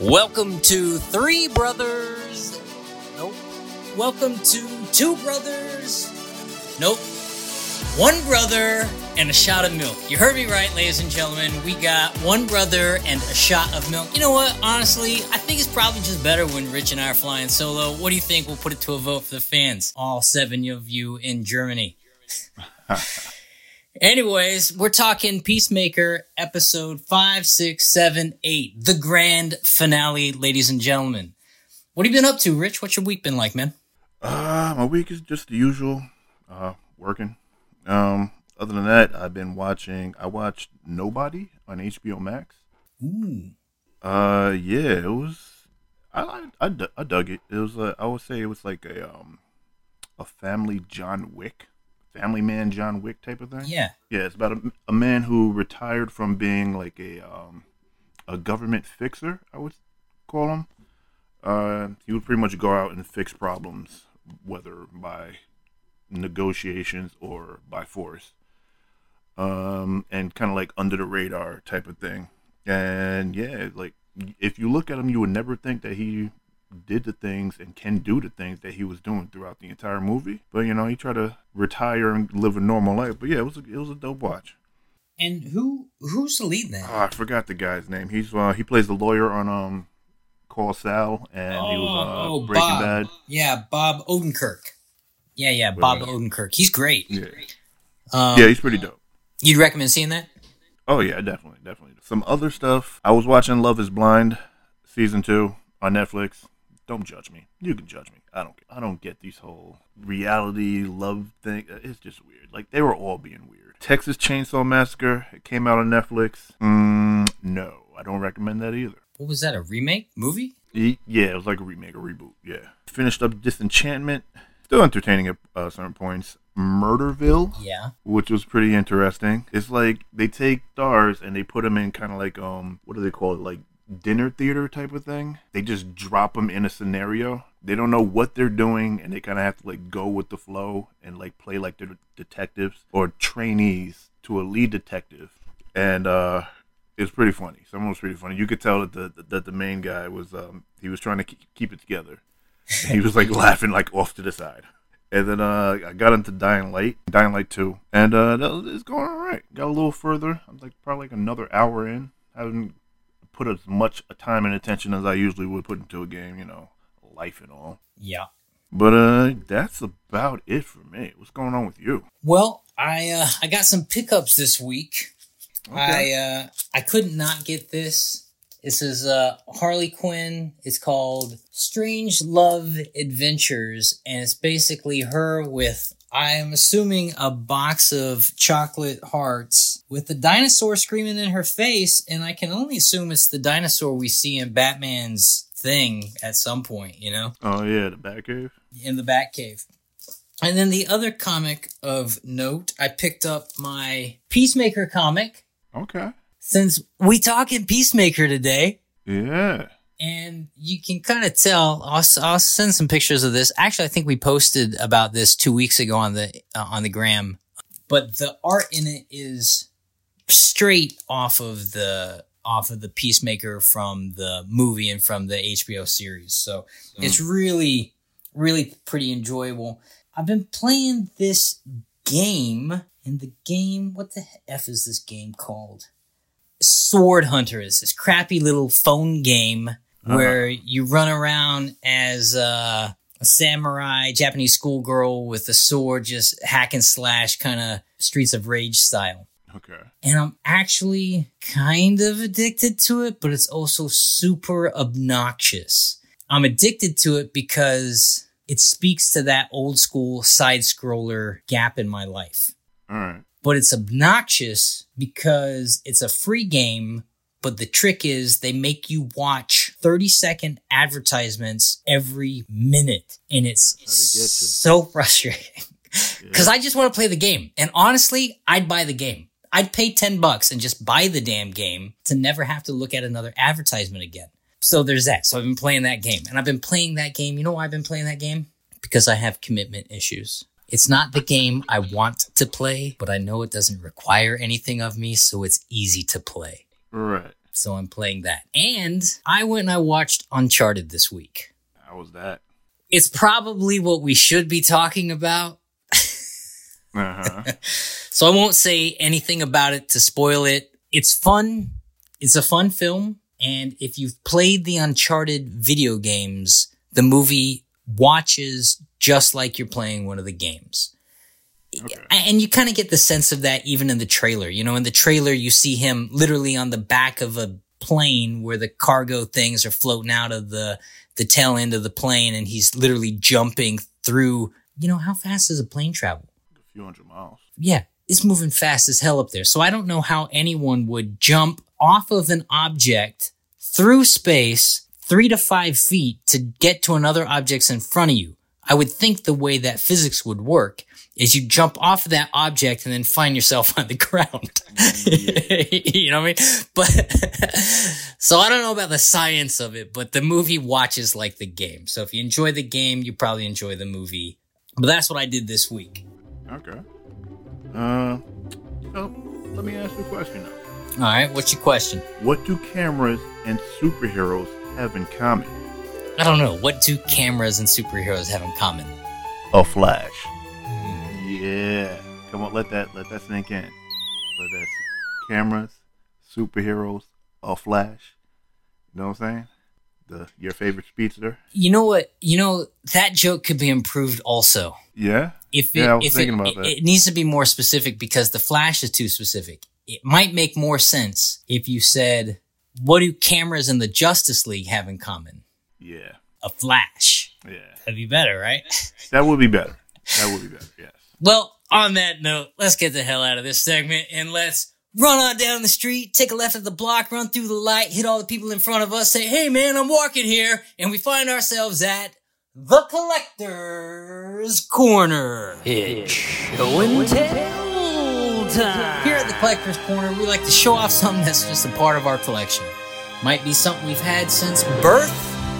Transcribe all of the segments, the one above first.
Welcome to Three Brothers. Nope. Welcome to Two Brothers. Nope. One brother and a shot of milk. You heard me right, ladies and gentlemen. We got one brother and a shot of milk. You know what? Honestly, I think it's probably just better when Rich and I are flying solo. What do you think? We'll put it to a vote for the fans. All seven of you in Germany. Anyways, we're talking Peacemaker episode five, six, seven, eight, the grand finale, ladies and gentlemen. What have you been up to, Rich? What's your week been like, man? Uh, my week is just the usual. Uh, working. Um, other than that, I've been watching. I watched Nobody on HBO Max. Ooh. Uh, yeah, it was. I I, I, I dug it. It was. Uh, I would say it was like a um, a family John Wick, family man John Wick type of thing. Yeah. Yeah, it's about a, a man who retired from being like a um, a government fixer. I would call him. Uh, he would pretty much go out and fix problems, whether by negotiations or by force. Um, and kind of like under the radar type of thing. And yeah, like if you look at him, you would never think that he did the things and can do the things that he was doing throughout the entire movie. But you know, he tried to retire and live a normal life. But yeah, it was a, it was a dope watch. And who who's the lead then? Oh, I forgot the guy's name. He's uh, he plays the lawyer on um Call Saul, and he was uh, Oh, Breaking Bob. Bad. Yeah, Bob Odenkirk. Yeah, yeah, Bob. Odenkirk. He's great. Yeah, Um, yeah, he's pretty dope. You'd recommend seeing that? Oh yeah, definitely, definitely. Some other stuff. I was watching Love Is Blind season two on Netflix. Don't judge me. You can judge me. I don't. I don't get these whole reality love thing. It's just weird. Like they were all being weird. Texas Chainsaw Massacre. It came out on Netflix. Mm, no, I don't recommend that either. What was that? A remake movie? Yeah, it was like a remake, a reboot. Yeah. Finished up Disenchantment. Still entertaining at uh, certain points. Murderville Yeah. which was pretty interesting. It's like they take stars and they put them in kind of like um what do they call it like dinner theater type of thing. They just drop them in a scenario. They don't know what they're doing and they kind of have to like go with the flow and like play like they're detectives or trainees to a lead detective. And uh it's pretty funny. Some was pretty funny. You could tell that the that the main guy was um he was trying to keep, it together. he was like laughing like off to the side. And then uh, I got into Dying Light, Dying Light 2, and uh, that was- it's going all right. Got a little further. I'm like probably like another hour in. I haven't put as much time and attention as I usually would put into a game, you know, life and all. Yeah. But uh, that's about it for me. What's going on with you? Well, I uh, I got some pickups this week. I uh, I couldn't not get this. This is uh, Harley Quinn. It's called Strange Love Adventures, and it's basically her with I'm assuming a box of chocolate hearts with the dinosaur screaming in her face, and I can only assume it's the dinosaur we see in Batman's thing at some point. You know Oh yeah, the Batcave. in the Batcave. And then the other comic of note, I picked up my Peacemaker comic Okay. since we talking Peacemaker today. Yeah. And you can kind of tell. I'll, I'll send some pictures of this. Actually, I think we posted about this two weeks ago on the uh, on the gram. But the art in it is straight off of the off of the Peacemaker from the movie and from the HBO series. So it's really, really pretty enjoyable. I've been playing this game, and the game, what the f is this game called? Sword Hunter is this crappy little phone game where you run around as uh, a samurai Japanese schoolgirl with a sword, just hack and slash kind of Streets of Rage style. Okay. And I'm actually kind of addicted to it, but it's also super obnoxious. I'm addicted to it because it speaks to that old school side scroller gap in my life All right. but it's obnoxious because it's a free game. But the trick is they make you watch 30 second advertisements every minute. And it's That's how they get you. so frustrating because I just want to play the game. And honestly, I'd buy the game. I'd pay 10 bucks and just buy the damn game to never have to look at another advertisement again. So there's that. So I've been playing that game and I've been playing that game. You know why I've been playing that game? Because I have commitment issues. It's not the game I want to play, but I know it doesn't require anything of me, so it's easy to play. Right. So I'm playing that. And I went and I watched Uncharted this week. How was that? It's probably what we should be talking about. Uh-huh. So I won't say anything about it to spoil it. It's fun. It's a fun film. And if you've played the Uncharted video games, the movie watches just like you're playing one of the games. Okay. And you kind of get the sense of that even in the trailer. You know, in the trailer, you see him literally on the back of a plane where the cargo things are floating out of the, the tail end of the plane and he's literally jumping through. You know, how fast does a plane travel? A few hundred miles. yeah, it's moving fast as hell up there. So I don't know how anyone would jump off of an object through space three to five feet to get to another object's in front of you. I would think the way that physics would work is you jump off of that object and then find yourself on the ground. you know what I mean? But so I don't know about the science of it, but the movie watches like the game. So if you enjoy the game, you probably enjoy the movie. But that's what I did this week. Okay. Uh, so let me ask you a question now. All right, what's your question? What do cameras and superheroes have in common? I don't know. What do cameras and superheroes have in common? A flash. Yeah. Come on, let that let that sink in. Let that cameras, superheroes, a flash. You know what I'm saying? The your favorite speedster. You know what? You know that joke could be improved also. Yeah. If it, Yeah, I was if thinking it, about that. it needs to be more specific because the Flash is too specific. It might make more sense if you said, "What do cameras in the Justice League have in common?" Yeah. A Flash. Yeah. That'd be better, right? That would be better. That would be better. Yes. Well, on that note, let's get the hell out of this segment and let's run on down the street, take a left at the block, run through the light, hit all the people in front of us, say, hey man, I'm walking here, and we find ourselves at the Collector's Corner. It's show and tell time. Here at the Collector's Corner, we like to show off something that's just a part of our collection. Might be something we've had since birth,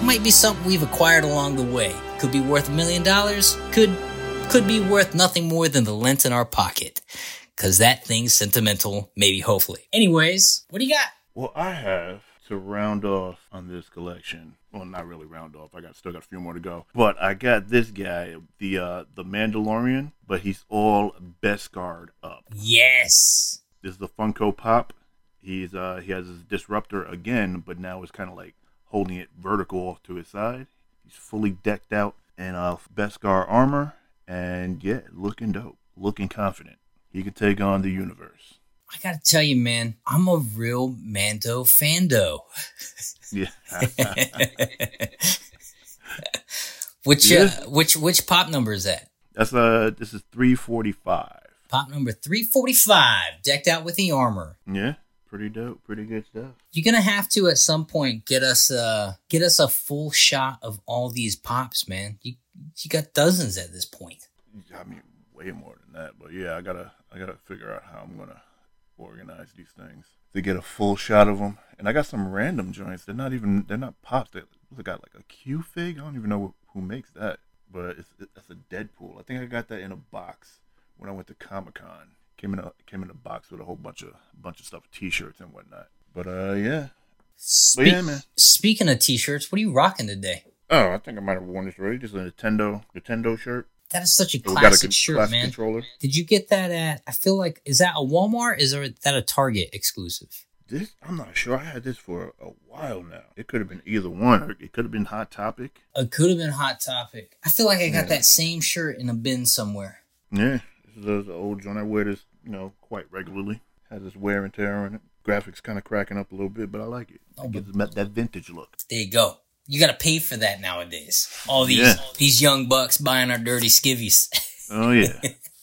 might be something we've acquired along the way. Could be worth a million dollars, could could be worth nothing more than the lint in our pocket. Cause that thing's sentimental, maybe hopefully. Anyways, what do you got? Well, I have to round off on this collection. Well, not really round off. I got still got a few more to go. But I got this guy, the uh the Mandalorian, but he's all Beskar up. Yes. This is the Funko Pop. He's uh he has his disruptor again, but now it's kind of like holding it vertical off to his side. He's fully decked out in uh Beskar armor, and yeah, looking dope, looking confident. He can take on the universe. I gotta tell you, man, I'm a real Mando fando. Yeah. which Yeah. uh, which which pop number is that? That's uh this is 345. Pop number 345, decked out with the armor. Yeah, pretty dope, pretty good stuff. You're gonna have to at some point get us uh get us a full shot of all these pops, man. You you got dozens at this point. I mean, way more than that, but yeah, I gotta I gotta figure out how I'm gonna organize these things to get a full shot of them. And I got some random joints. They're not even they're not pops. They got like a Q fig. I don't even know who makes that, but it's that's a Deadpool. I think I got that in a box when I went to Comic Con. Came in a came in a box with a whole bunch of bunch of stuff, T-shirts and whatnot. But uh, yeah. Spe- yeah, man. Speaking of t-shirts, what are you rocking today? Oh, I think I might have worn this already. Just a Nintendo Nintendo shirt. That is such a We got a classic con- shirt, classic man. controller. Did you get that at? I feel like is that a Walmart? Is or that a Target exclusive? This I'm not sure. I had this for a while now. It could have been either one. It could have been Hot Topic. It could have been Hot Topic. I feel like I got Yeah. that same shirt in a bin somewhere. Yeah, this is the old joint. I wear this, you know, quite regularly. Has this wear and tear on it. Graphics kind of cracking up a little bit, but I like it. Oh, It gives it that- vintage look. There you go. You got to pay for that nowadays. All these Yeah. these young bucks buying our dirty skivvies. Oh yeah.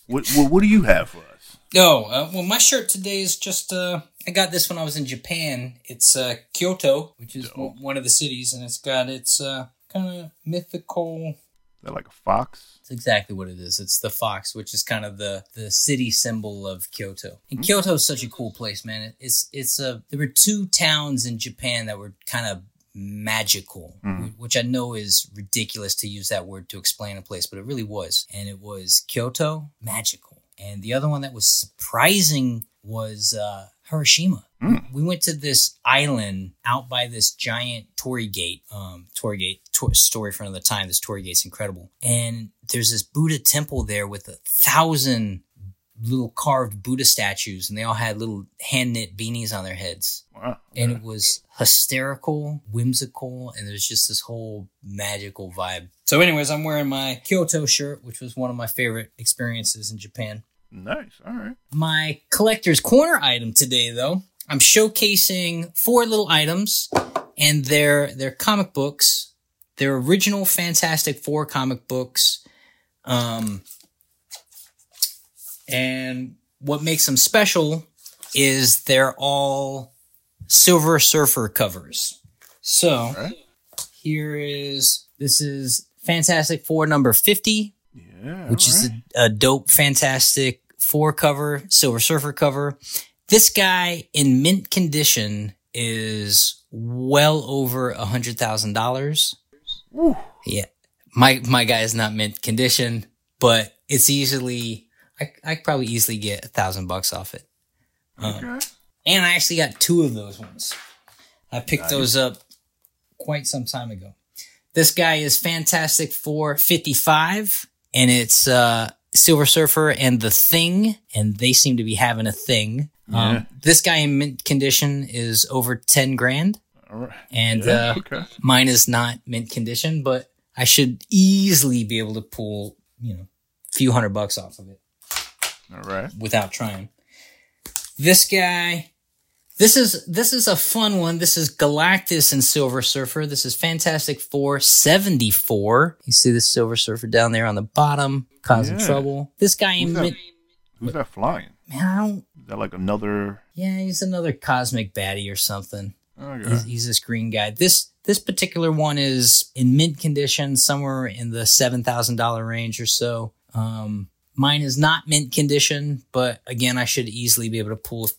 what, what what do you have for us? Oh, uh, well, my shirt today is just, uh, I got this when I was in Japan. It's, uh, Kyoto, which is one of the cities, and it's got its, uh, kind of mythical. That like a fox? It's exactly what it is. It's the fox, which is kind of the, the city symbol of Kyoto. And Kyoto is such a cool place, man. It's, it's, a there were two towns in Japan that were kind of magical, Mhm. which I know is ridiculous to use that word to explain a place, but it really was. And it was Kyoto, magical. And the other one that was surprising was uh, Hiroshima. Mm. We went to this island out by this giant Torii Gate, um, Gate to- story from another time. This Torii Gate's incredible, and there's this Buddha temple there with a thousand little carved Buddha statues, and they all had little hand knit beanies on their heads. Wow. And it was hysterical, whimsical, and there's just this whole magical vibe. So, anyways, I'm wearing my Kyoto shirt, which was one of my favorite experiences in Japan. nice. All right. My collector's corner item today, though, I'm showcasing four little items, and they're they're comic books. They're original Fantastic Four comic books. Um, and what makes them special is they're all Silver Surfer covers. So right. here is this is Fantastic Four number 50 Yeah. which is right. a, a dope Fantastic Four cover, Silver Surfer cover. This guy in mint condition is well over a hundred thousand dollars. Woo. Yeah, my my guy is not mint condition, but it's easily I I probably easily get a thousand bucks off it. Um, Okay. and I actually got two of those ones. I picked Nice. those up quite some time ago. This guy is Fantastic Four 55, and it's uh, Silver Surfer and The Thing, and they seem to be having a thing. Yeah. Um, this guy in mint condition is over 10 grand, All right. and Yeah, uh, okay. mine is not mint condition, but I should easily be able to pull, you know, a few hundred bucks off of it All right. without trying. This guy, this is this is a fun one. This is Galactus and Silver Surfer. This is Fantastic Four 74. You see the Silver Surfer down there on the bottom, causing Yeah. trouble. This guy in mid, Who's that flying? man, I don't. Is that like another? Yeah, he's another cosmic baddie or something. Okay. He's, he's this green guy. This this particular one is in mint condition, somewhere in the seven thousand dollar range or so. Um, mine is not mint condition, but again, I should easily be able to pull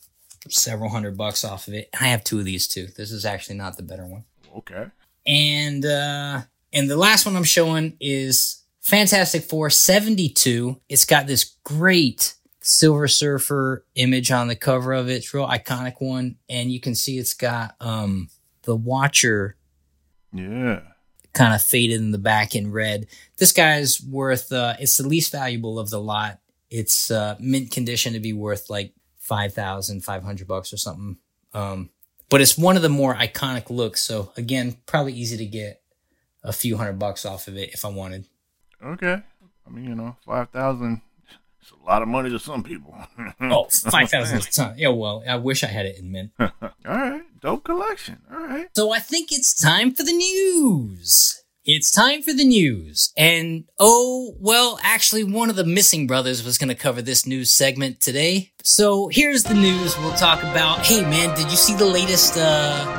several hundred bucks off of it. I have two of these too. This is actually not the better one. Okay. And uh, and the last one I'm showing is Fantastic Four 72. It's got this great Silver Surfer image on the cover of it. It's a real iconic one, and you can see it's got um the Watcher Yeah. kind of faded in the back in red. This guy's worth uh it's the least valuable of the lot. It's uh mint condition to be worth like 5,500 bucks or something. Um but it's one of the more iconic looks, so again, probably easy to get a few hundred bucks off of it if I wanted. Okay. I mean, you know, five thousand. It's a lot of money to some people. Oh, 5,000 a ton. Yeah, well, I wish I had it in mint. All right. Dope collection. All right. So I think it's time for the news. It's time for the news. And oh, well, actually, one of the missing brothers was going to cover this news segment today. So here's the news we'll talk about. Hey, man, did you see the latest, uh,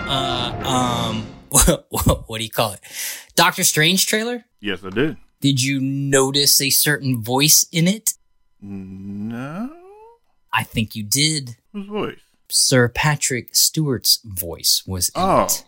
uh, um, what do you call it? Doctor Strange trailer? Yes, I did. Did you notice a certain voice in it? No. I think you did. Whose voice? Sir Patrick Stewart's voice was in Oh. it.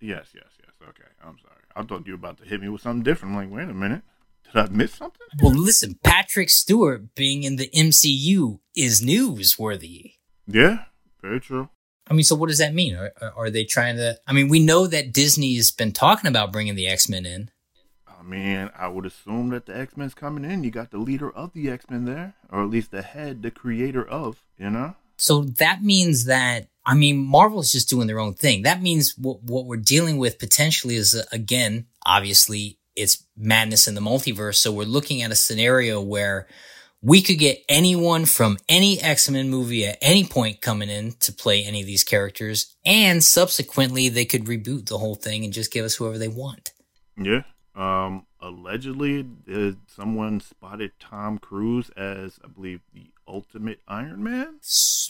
Yes, yes, yes. Okay. I'm sorry. I thought you were about to hit me with something different. I'm like, wait a minute. Did I miss something? Well, listen, Patrick Stewart being in the MCU is newsworthy. Yeah. Very true. I mean, so what does that mean? Are, are- are they trying to? I mean, we know that Disney's been talking about bringing the X Men in. I mean, I would assume that the X Men's coming in. You got the leader of the X Men there, or at least the head, the creator of. You know. So that means that I mean, Marvel's just doing their own thing. That means what what we're dealing with potentially is uh, again, obviously, it's madness in the multiverse. So we're looking at a scenario where we could get anyone from any X Men movie at any point coming in to play any of these characters, and subsequently they could reboot the whole thing and just give us whoever they want. Yeah. Um. Allegedly, uh, someone spotted Tom Cruise as, I believe, the ultimate Iron Man.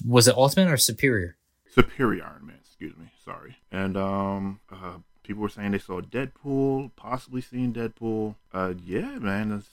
Was it Ultimate or Superior? Superior Iron Man, excuse me. Sorry. And um, uh, people were saying they saw Deadpool, possibly seeing Deadpool. Uh, yeah, man.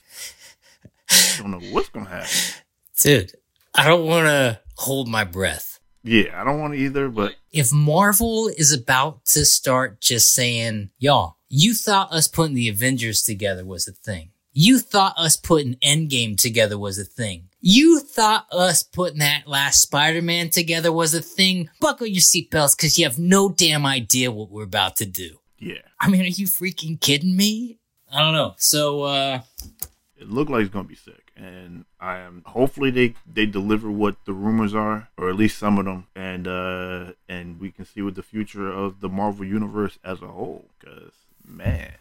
I don't know what's gonna happen. Dude, I don't want to hold my breath. Yeah, I don't want to either, but if Marvel is about to start just saying, y'all, you thought us putting the Avengers together was a thing. You thought us putting Endgame together was a thing. You thought us putting that last Spider-Man together was a thing. Buckle your seatbelts because you have no damn idea what we're about to do. Yeah. I mean, are you freaking kidding me? I don't know. So, uh, It looked like it's gonna be sick, and I am hopefully they they deliver what the rumors are, or at least some of them, and uh and we can see what the future of the Marvel universe as a whole. Cause man,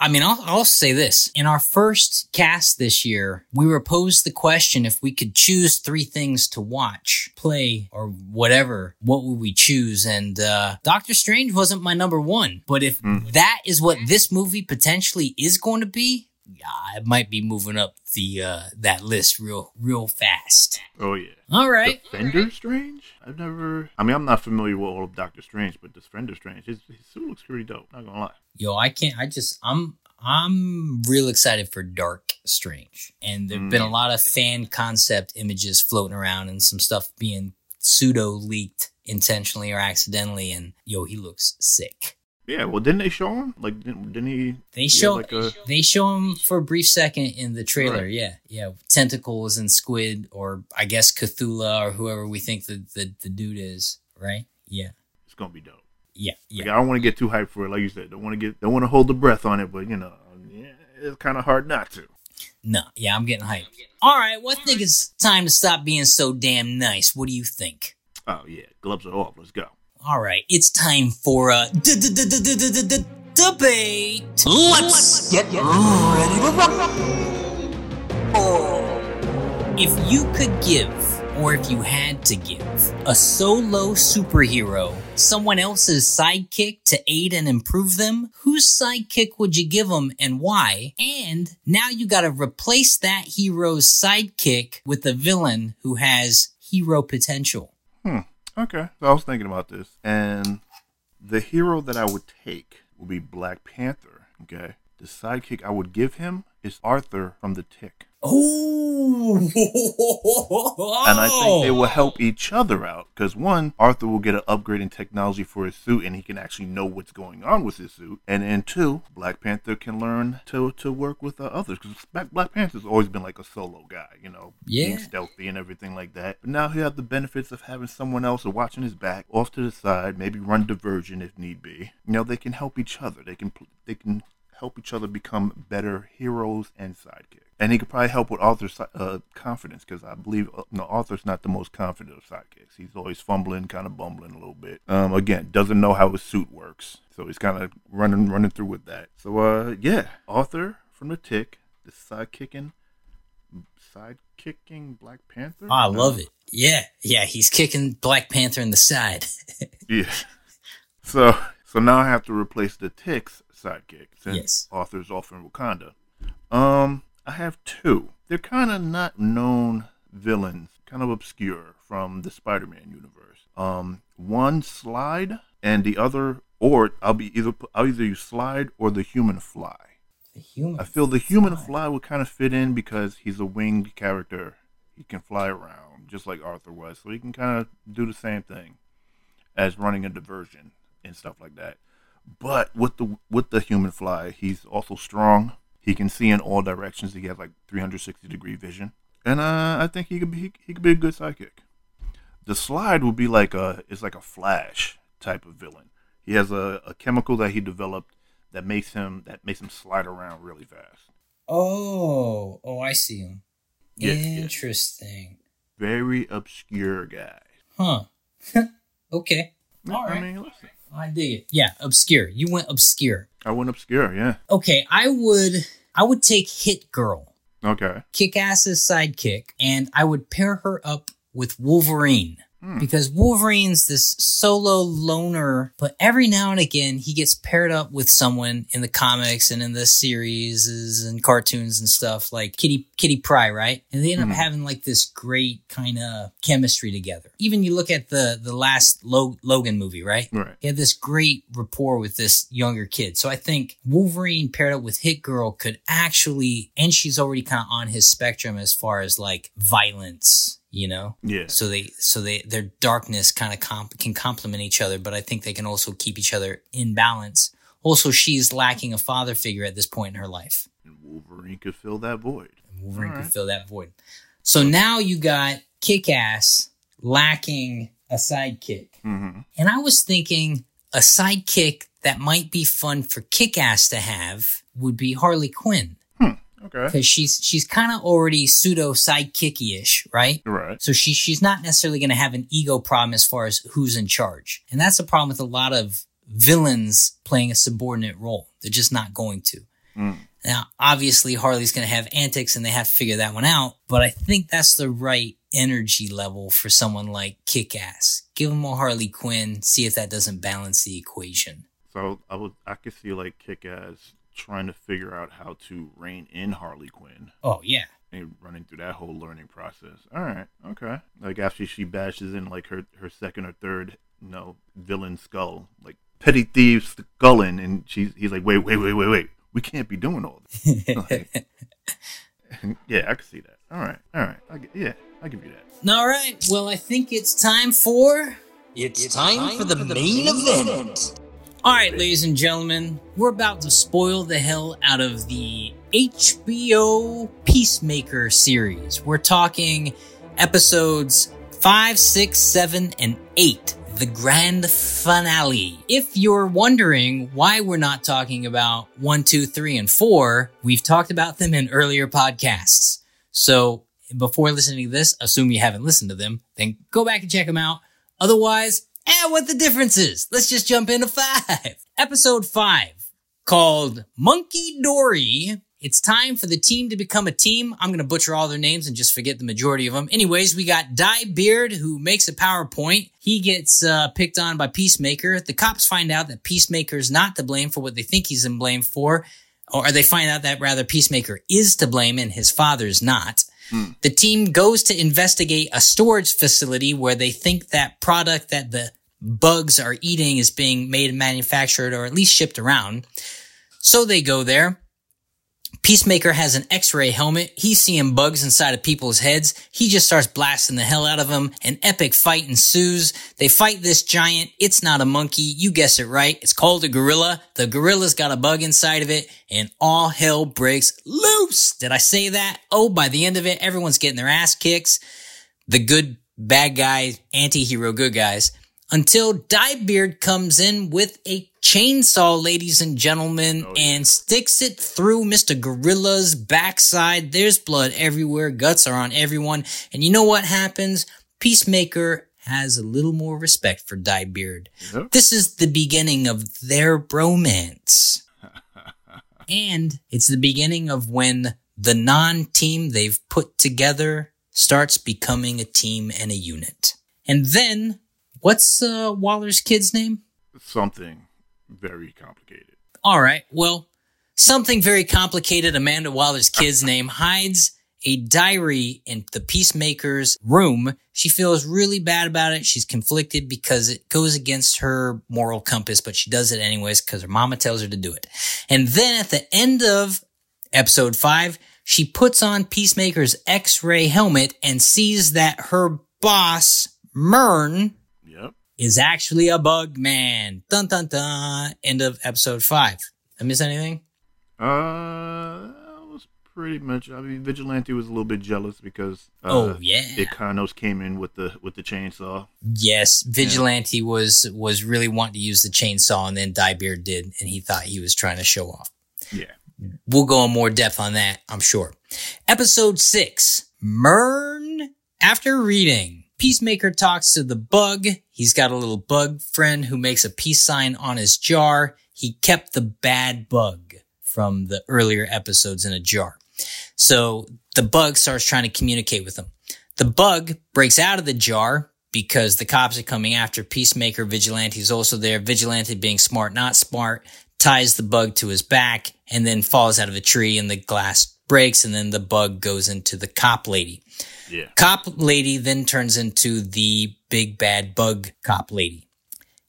I mean, I'll, I'll say this. In our first cast this year, we were posed the question if we could choose three things to watch, play, or whatever, what would we choose? And uh, Doctor Strange wasn't my number one. But if that is what this movie potentially is going to be, yeah, I might be moving up the uh, that list real real fast. oh yeah. All right. Defender Strange? I've never. I mean, I'm not familiar with all of Doctor Strange, but Defender Strange, his, his suit looks pretty dope. Not gonna lie. Yo, I can't. I just I'm I'm real excited for Dark Strange, and there've mm. been a lot of fan concept images floating around, and some stuff being pseudo leaked intentionally or accidentally. And yo, he looks sick. Yeah. Well, didn't they show him? Like, didn't, didn't he? They he show like a. they show him for a brief second in the trailer. Right. Yeah, yeah, tentacles and squid, or I guess Cthulhu or whoever we think the the, the dude is. Right? Yeah, It's gonna be dope. yeah, yeah. Like, I don't want to get too hyped for it. Like you said, don't want to get, don't want to hold the breath on it. But you know, yeah, it's kind of hard not to. No, yeah, I'm getting hyped. All right, well, I think it's time to stop being so damn nice. What do you think? Oh yeah, gloves are off. Let's go. All right, it's time for uh, a debate. Let's get ready to rumble. Oh. If you could give, or if you had to give, a solo superhero someone else's sidekick to aid and improve them? Whose sidekick would you give them and why? And now you gotta replace that hero's sidekick with a villain who has hero potential. Hmm. Okay, so I was thinking about this, and the hero that I would take would be Black Panther. Okay, the sidekick I would give him is Arthur from The Tick. Oh, and I think they will help each other out because one, Arthur will get an upgrade in technology for his suit, and he can actually know what's going on with his suit. And then two, Black Panther can learn to to work with uh, others because Black, Black Panther's always been like a solo guy, you know, being stealthy and everything like that. But now he has the benefits of having someone else watching his back, off to the side, maybe run diversion if need be. You know, they can help each other. They can they can help each other become better heroes and sidekicks. And he could probably help with Arthur's uh, confidence because I believe uh, no Arthur's not the most confident of sidekicks. He's always fumbling, kind of bumbling a little bit. Um, again, doesn't know how his suit works, so he's kind of running running through with that. So uh, yeah, Arthur from the Tick, the sidekicking, sidekicking Black Panther. Oh, I love it. Yeah, yeah, he's kicking Black Panther in the side. Yeah. So so now I have to replace the Tick's sidekick since Yes. Arthur's off in Wakanda. Um, I have two. They're kind of not known villains, kind of obscure from the Spider-Man universe. Um, one Slyde, and the other, or I'll be either I'll either use Slyde or the Human Fly. The human. I feel the Human Fly would kind of fit in because he's a winged character. He can fly around just like Arthur was, so he can kind of do the same thing as running a diversion and stuff like that. But with the with the Human Fly, he's also strong. He can see in all directions. He has like 360 degree vision, and uh, I think he could be he, he could be a good sidekick. The Slyde would be like a it's like a Flash type of villain. He has a, a chemical that he developed that makes him that makes him slide around really fast. Oh, oh, I see him. Yeah, yeah. Interesting. Very obscure guy. Huh. okay. All I right. mean, listen, I dig it. Yeah, obscure. You went obscure. I went obscure. Yeah. Okay, I would I would take Hit Girl, Okay. kick ass's sidekick, and I would pair her up with Wolverine. Hmm. Because Wolverine's this solo loner, but every now and again he gets paired up with someone in the comics and in the series and cartoons and stuff like Kitty Kitty Pryde, right? And they end up Hmm. having like this great kind of chemistry together. Even you look at the the last Lo- Logan movie, right? Right. he had this great rapport with this younger kid. So I think Wolverine paired up with Hit Girl could actually, and she's already kind of on his spectrum as far as like violence, you know. Yeah. So they, so they, their darkness kind of comp- can complement each other, but I think they can also keep each other in balance. Also, she's lacking a father figure at this point in her life. And Wolverine could fill that void. and Wolverine All could fill that void. So now you got Kick Ass lacking a sidekick. Mm-hmm. And I was thinking a sidekick that might be fun for Kick Ass to have would be Harley Quinn. Okay. Because she's she's kind of already pseudo sidekicky ish, right? Right. So she she's not necessarily going to have an ego problem as far as who's in charge, and that's a problem with a lot of villains playing a subordinate role. They're just not going to. Mm. Now, obviously, Harley's going to have antics, and they have to figure that one out. But I think that's the right energy level for someone like Kick Ass. Give him a Harley Quinn, see if that doesn't balance the equation. So I would I could see like Kick Ass trying to figure out how to rein in Harley Quinn Oh yeah, and running through that whole learning process. All right, okay. Like after she bashes in like her her second or third, you know, villain skull, like petty thieves sculling, and she's he's like, wait, wait, wait, wait, wait, we can't be doing all this. Like, yeah, I can see that. All right, all right, I, yeah, I give you that. All right. Well, I think it's time for. It's time for the main event. All right, ladies and gentlemen, we're about to spoil the hell out of the HBO Peacemaker series. We're talking episodes 5, 6, 7, and 8, the grand finale. If you're wondering why we're not talking about 1, 2, 3, and 4, we've talked about them in earlier podcasts. So before listening to this, assume you haven't listened to them, then go back and check them out. Otherwise, eh, what the difference is. Let's just jump into five. Episode five, called Monkey Dory. It's time for the team to become a team. I'm going to butcher all their names and just forget the majority of them. Anyways, we got Dye Beard, who makes a PowerPoint. He gets uh, picked on by Peacemaker. The cops find out that Peacemaker is not to blame for what they think he's in blame for. Or they find out that rather Peacemaker is to blame and his father's not. The team goes to investigate a storage facility where they think that product that the bugs are eating is being made and manufactured or at least shipped around. So they go there. Peacemaker has an x-ray helmet. He's seeing bugs inside of people's heads. He just starts blasting the hell out of them. An epic fight ensues. They fight this giant. It's not a monkey. You guess it right. It's called a gorilla. The gorilla's got a bug inside of it and all hell breaks loose. Did I say that? Oh, by the end of it, everyone's getting their ass kicks. The good bad guys, anti-hero good guys. Until Dyebeard comes in with a chainsaw, ladies and gentlemen, Oh, yeah. and sticks it through Mr. Gorilla's backside. There's blood everywhere. Guts are on everyone. And you know what happens? Peacemaker has a little more respect for Dyebeard. Yep. This is the beginning of their bromance. and it's the beginning of when the non team they've put together starts becoming a team and a unit. And then, what's uh, Waller's kid's name? Something very complicated. All right, well, something very complicated. Amanda Waller's kid's name hides a diary in the Peacemaker's room. She feels really bad about it. She's conflicted because it goes against her moral compass, but she does it anyways because her mama tells her to do it. And then at the end of episode five, she puts on Peacemaker's X-ray helmet and sees that her boss, Murn. Is actually a bug man. Dun dun dun. End of episode five. I miss anything? Uh, that was pretty much. I mean, Vigilante was a little bit jealous because uh, oh yeah. Economos came in with the with the chainsaw. Yes, Vigilante was was really wanting to use the chainsaw, and then Dyebeard did, and he thought he was trying to show off. Yeah. We'll go in more depth on that, I'm sure. Episode six, Murn. After reading, Peacemaker talks to the bug. He's got a little bug friend who makes a peace sign on his jar. He kept the bad bug from the earlier episodes in a jar. So the bug starts trying to communicate with him. The bug breaks out of the jar because the cops are coming after Peacemaker. Vigilante's also there. Vigilante being smart, not smart, ties the bug to his back and then falls out of a tree and the glass breaks and then the bug goes into the cop lady. Yeah. Cop lady then turns into the big bad bug cop lady.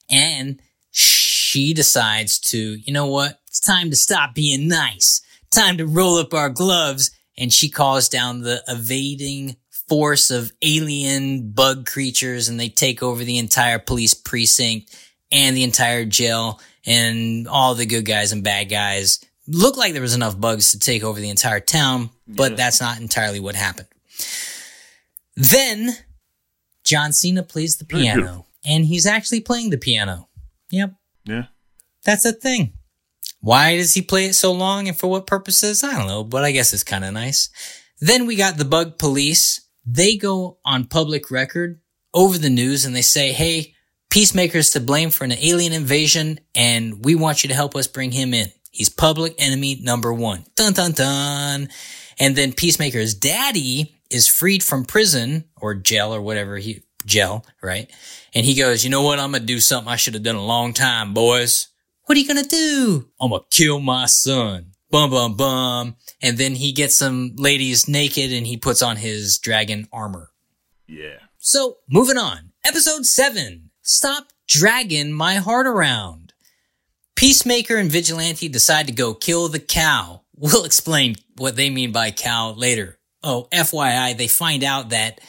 And she decides to, you know what? It's time to stop being nice. Time to roll up our gloves. And she calls down the evading force of alien bug creatures and they take over the entire police precinct and the entire jail and all the good guys and bad guys looked like there was enough bugs to take over the entire town, but Yeah. that's not entirely what happened. Then John Cena plays the piano, and he's actually playing the piano. Yep, Yeah. that's a thing. Why does he play it so long and for what purposes? I don't know, but I guess it's kind of nice. Then we got the bug police. They go on public record over the news and they say, Hey, Peacemaker's to blame for an alien invasion and we want you to help us bring him in. He's public enemy number one. Dun dun dun. And then Peacemaker's daddy is freed from prison or jail or whatever he, jail, right? And he goes, you know what? I'm going to do something I should have done a long time, boys. What are you gonna do? I'm gonna kill my son. Bum bum bum. And then he gets some ladies naked and he puts on his dragon armor. Yeah. So, moving on. Episode 7. Stop dragging my heart around. Peacemaker and Vigilante decide to go kill the cow. We'll explain what they mean by cow later. Oh, FYI, they find out that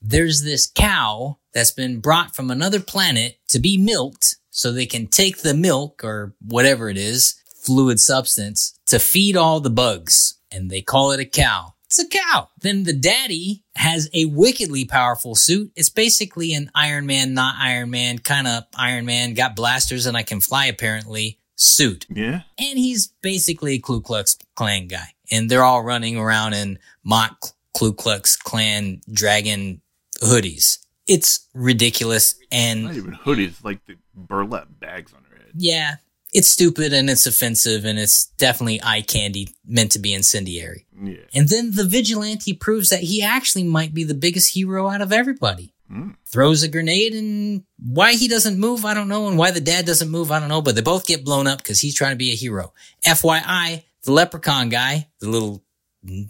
there's this cow that's been brought from another planet to be milked so they can take the milk or whatever it is, fluid substance, to feed all the bugs. And they call it a cow. It's a cow. Then the daddy has a wickedly powerful suit. It's basically an Iron Man, not Iron Man, kind of Iron Man, got blasters and I can fly apparently suit. Yeah. And he's basically a Ku Klux Klan guy. And they're all running around in mock Ku Klux Klan dragon hoodies. It's ridiculous. And Not even hoodies, like the burlap bags on her head. yeah, it's stupid and it's offensive and it's definitely eye candy meant to be incendiary. Yeah. And then the vigilante proves that he actually might be the biggest hero out of everybody. Mm. Throws a grenade and why he doesn't move, I don't know. And why the dad doesn't move, I don't know. But they both get blown up because he's trying to be a hero. FYI, the leprechaun guy, the little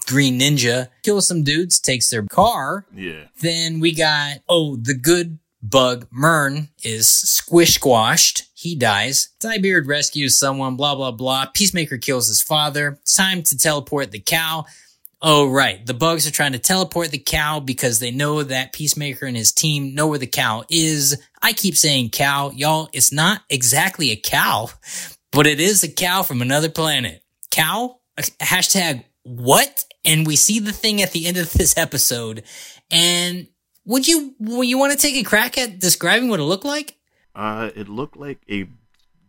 green ninja, kills some dudes, takes their car, Yeah. then we got, oh, the good bug, Murn, is squish squashed. He dies. Dyebeard rescues someone, blah, blah, blah. Peacemaker kills his father. Time to teleport the cow. Oh, right. The bugs are trying to teleport the cow because they know that Peacemaker and his team know where the cow is. I keep saying cow. Y'all, it's not exactly a cow, but it is a cow from another planet. Cow? Hashtag what? And we see the thing at the end of this episode. And would you, would you want to take a crack at describing what it looked like? Uh, it looked like a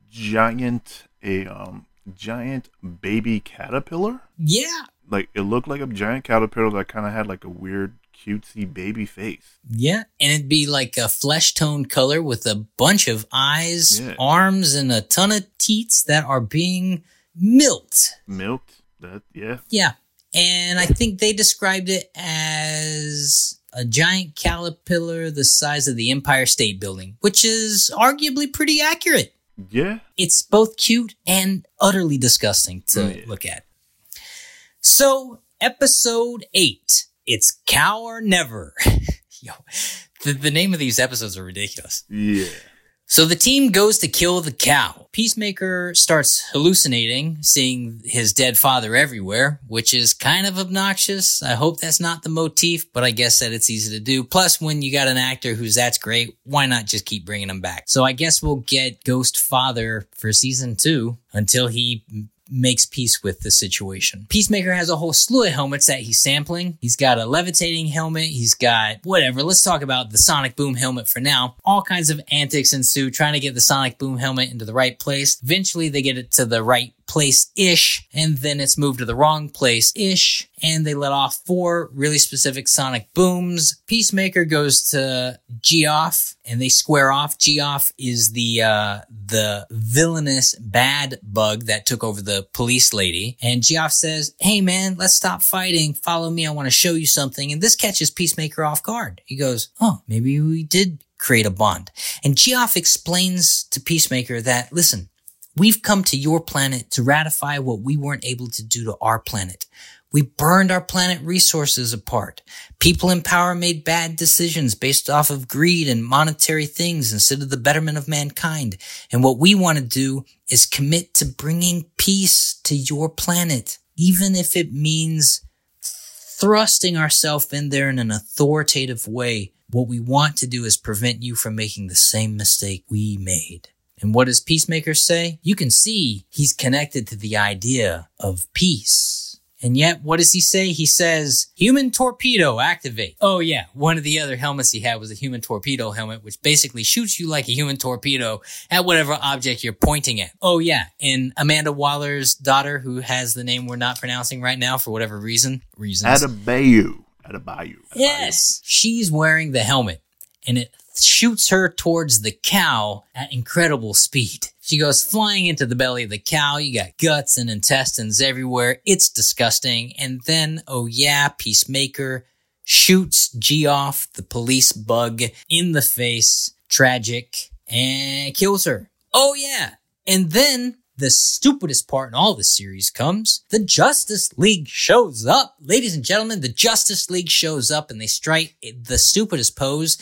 giant, a um, giant baby caterpillar. Yeah. Like it looked like a giant caterpillar that kind of had like a weird, cutesy baby face. Yeah. And it'd be like a flesh tone color with a bunch of eyes, Yeah. arms, and a ton of teats that are being milked. Milked. That yeah. Yeah. And I think they described it as a giant caterpillar the size of the Empire State Building, which is arguably pretty accurate. Yeah. It's both cute and utterly disgusting to Yeah. look at. So, episode eight, it's cow or never. Yo, the, the name of these episodes are ridiculous. Yeah. So the team goes to kill the cow. Peacemaker starts hallucinating, seeing his dead father everywhere, which is kind of obnoxious. I hope that's not the motif, but I guess that it's easy to do. Plus, when you got an actor who's that's great, why not just keep bringing him back? So I guess we'll get Ghost Father for season two until he makes peace with the situation. Peacemaker has a whole slew of helmets that he's sampling. He's got a levitating helmet. He's got whatever. Let's talk about the Sonic Boom helmet for now. All kinds of antics ensue trying to get the Sonic Boom helmet into the right place. Eventually they get it to the right place ish, and then it's moved to the wrong place ish, and they let off four really specific sonic booms. Peacemaker goes to Geoff, and they square off. Geoff is the uh, the villainous bad bug that took over the police lady, and Geoff says, "Hey man, let's stop fighting. Follow me. I want to show you something." And this catches Peacemaker off guard. He goes, "Oh, maybe we did." Create a bond. And Geoff explains to Peacemaker that, listen, We've come to your planet to ratify what we weren't able to do to our planet. We burned our planet resources apart. People in power made bad decisions based off of greed and monetary things instead of the betterment of mankind. And what we want to do is commit to bringing peace to your planet, even if it means thrusting ourselves in there in an authoritative way. What we want to do is prevent you from making the same mistake we made. And what does Peacemaker say? You can see he's connected to the idea of peace. And yet, what does he say? He says, human torpedo activate. Oh yeah, one of the other helmets he had was a human torpedo helmet, which basically shoots you like a human torpedo at whatever object you're pointing at. Oh yeah, and Amanda Waller's daughter, who has the name we're not pronouncing right now for whatever reason, reasons. Adebayo. Adebayo. Yes, she's wearing the helmet and it shoots her towards the cow at incredible speed. She goes flying into the belly of the cow. You got guts and intestines everywhere. It's disgusting. And then, oh yeah, Peacemaker shoots Geoff, the police bug, in the face. Tragic. And kills her. Oh yeah. And then the stupidest part in all the series comes. The Justice League shows up. Ladies and gentlemen, the Justice League shows up and they strike the stupidest pose